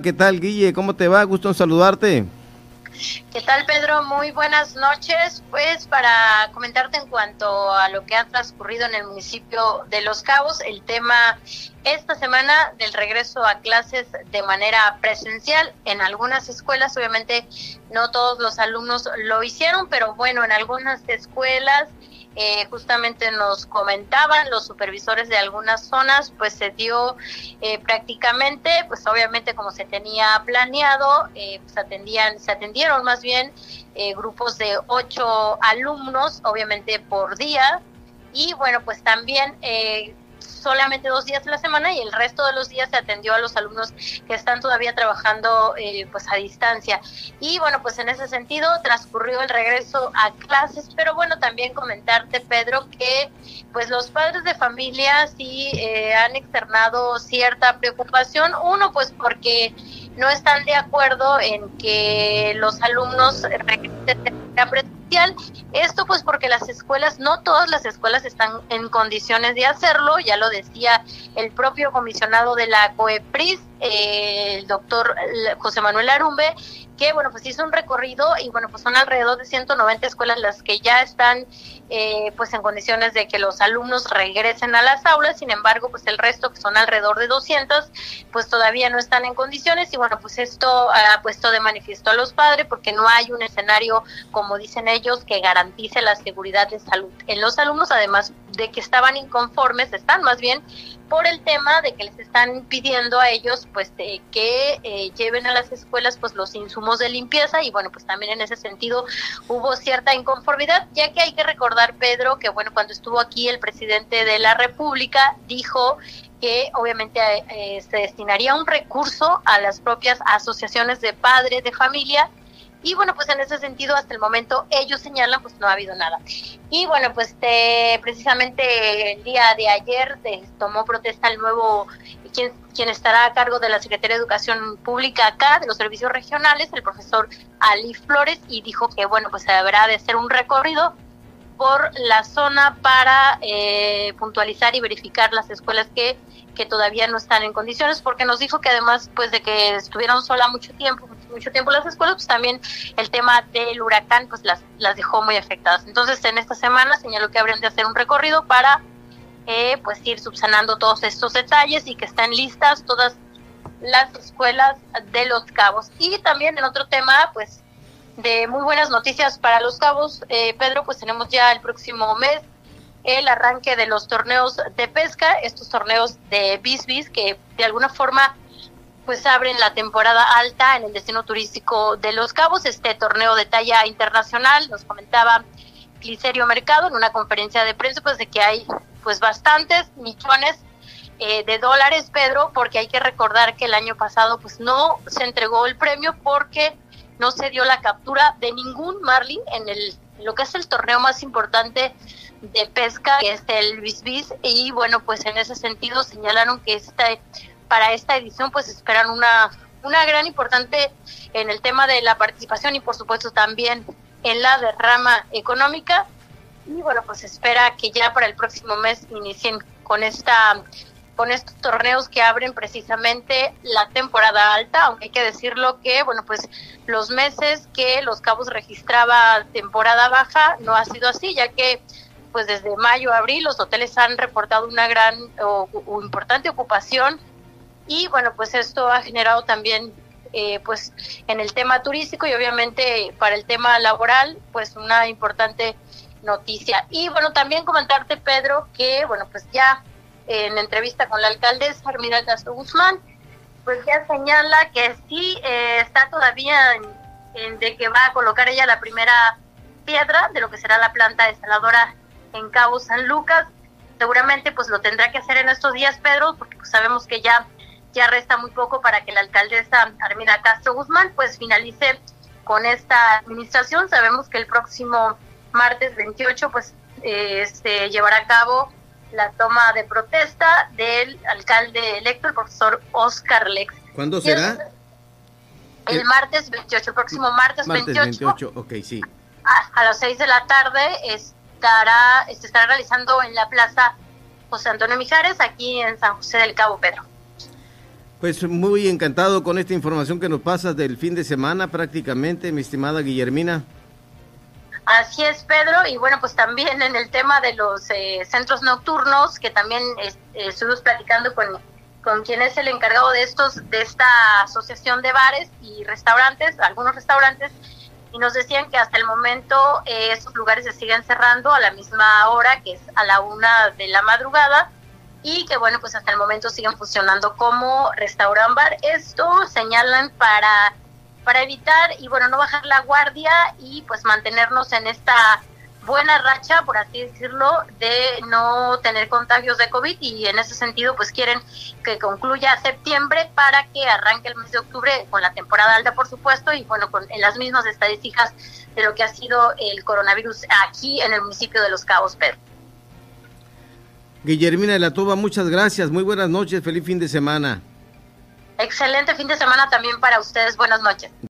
¿qué tal, Guille? ¿Cómo te va? Gusto en saludarte. ¿Qué tal, Pedro? Muy buenas noches. Pues para comentarte en cuanto a lo que ha transcurrido en el municipio de Los Cabos, el tema esta semana del regreso a clases de manera presencial en algunas escuelas, obviamente no todos los alumnos lo hicieron, pero bueno, en algunas escuelas eh, justamente nos comentaban los supervisores de algunas zonas, pues se dio eh, prácticamente, pues obviamente como se tenía planeado, eh, pues atendían, se atendieron más bien grupos de ocho alumnos, obviamente por día, y bueno, pues también solamente dos días de la semana y el resto de los días se atendió a los alumnos que están todavía trabajando eh, pues a distancia. Y bueno, pues en ese sentido transcurrió el regreso a clases, pero bueno, también comentarte, Pedro, que pues los padres de familia sí eh, han externado cierta preocupación. Uno, pues porque no están de acuerdo en que los alumnos regresen Esto pues porque las escuelas, no todas las escuelas están en condiciones de hacerlo, ya lo decía el propio comisionado de la COEPRIS, eh, el doctor José Manuel Arumbe, que bueno, pues hizo un recorrido y bueno, pues son alrededor de 190 escuelas las que ya están eh, pues en condiciones de que los alumnos regresen a las aulas, sin embargo, pues el resto, que son alrededor de 200, pues todavía no están en condiciones. Y bueno, pues esto ha puesto de manifiesto a los padres porque no hay un escenario, como dicen ellos, que garantice la seguridad de salud en los alumnos, además de que estaban inconformes, están más bien por el tema de que les están pidiendo a ellos pues que eh, lleven a las escuelas pues los insumos de limpieza y bueno pues también en ese sentido hubo cierta inconformidad ya que hay que recordar Pedro que bueno cuando estuvo aquí el presidente de la República dijo que obviamente eh, se destinaría un recurso a las propias asociaciones de padres de familia y bueno, pues en ese sentido, hasta el momento, ellos señalan, pues no ha habido nada. Y bueno, pues precisamente el día de ayer tomó protesta el nuevo, quien, quien estará a cargo de la Secretaría de Educación Pública acá, de los servicios regionales, el profesor Ali Flores, y dijo que bueno, pues habrá de hacer un recorrido por la zona para eh, puntualizar y verificar las escuelas que, que todavía no están en condiciones, porque nos dijo que además pues de que estuvieron sola mucho tiempo, mucho tiempo las escuelas, pues también el tema del huracán pues las, las dejó muy afectadas. Entonces en esta semana señaló que habrían de hacer un recorrido para eh, pues ir subsanando todos estos detalles y que estén listas todas las escuelas de los cabos. Y también en otro tema, pues de muy buenas noticias para los cabos, eh, Pedro, pues tenemos ya el próximo mes el arranque de los torneos de pesca, estos torneos de bisbis que de alguna forma pues abren la temporada alta en el destino turístico de Los Cabos, este torneo de talla internacional, nos comentaba Clicerio Mercado en una conferencia de prensa, pues de que hay pues bastantes millones eh, de dólares, Pedro, porque hay que recordar que el año pasado pues no se entregó el premio porque no se dio la captura de ningún marlin en el lo que es el torneo más importante de pesca, que es el Bisbis, y bueno, pues en ese sentido señalaron que este para esta edición pues esperan una, una gran importante en el tema de la participación y por supuesto también en la derrama económica. Y bueno, pues espera que ya para el próximo mes inicien con esta con estos torneos que abren precisamente la temporada alta, aunque hay que decirlo que, bueno, pues los meses que Los Cabos registraba temporada baja no ha sido así, ya que pues desde mayo a abril los hoteles han reportado una gran o importante ocupación y bueno, pues esto ha generado también eh, pues en el tema turístico y obviamente para el tema laboral pues una importante noticia. Y bueno, también comentarte Pedro que bueno, pues ya en entrevista con la alcaldesa Armida Castro Guzmán, pues ya señala que sí eh, está todavía en, de que va a colocar ella la primera piedra de lo que será la planta desaladora en Cabo San Lucas. Seguramente pues lo tendrá que hacer en estos días, Pedro, porque pues sabemos que ya ya resta muy poco para que la alcaldesa Armida Castro Guzmán pues finalice con esta administración. Sabemos que el próximo martes 28 pues eh, se llevará a cabo la toma de protesta del alcalde electo, el profesor Oscar Lex. ¿Cuándo será? El, martes 28, el próximo martes, martes 28. ok, sí. A, las 6 de la tarde estará, se estará realizando en la plaza José Antonio Mijares, aquí en San José del Cabo Pedro. Pues muy encantado con esta información que nos pasas del fin de semana prácticamente, mi estimada Guillermina. Así es, Pedro, y bueno, pues también en el tema de los eh, centros nocturnos, que también eh, estuvimos platicando con, con quien es el encargado de estos, de esta asociación de bares y restaurantes, algunos restaurantes, y nos decían que hasta el momento eh, estos lugares se siguen cerrando a la misma hora, que es a la una de la madrugada, y que bueno, pues hasta el momento siguen funcionando como restaurant bar. Esto señalan para para evitar y bueno, no bajar la guardia y pues mantenernos en esta buena racha, por así decirlo, de no tener contagios de COVID y en ese sentido pues quieren que concluya septiembre para que arranque el mes de octubre con la temporada alta, por supuesto, y bueno, con en las mismas estadísticas de lo que ha sido el coronavirus aquí en el municipio de Los Cabos, Pedro. Guillermina de la Toba, muchas gracias, muy buenas noches, feliz fin de semana. Excelente fin de semana también para ustedes. Buenas noches.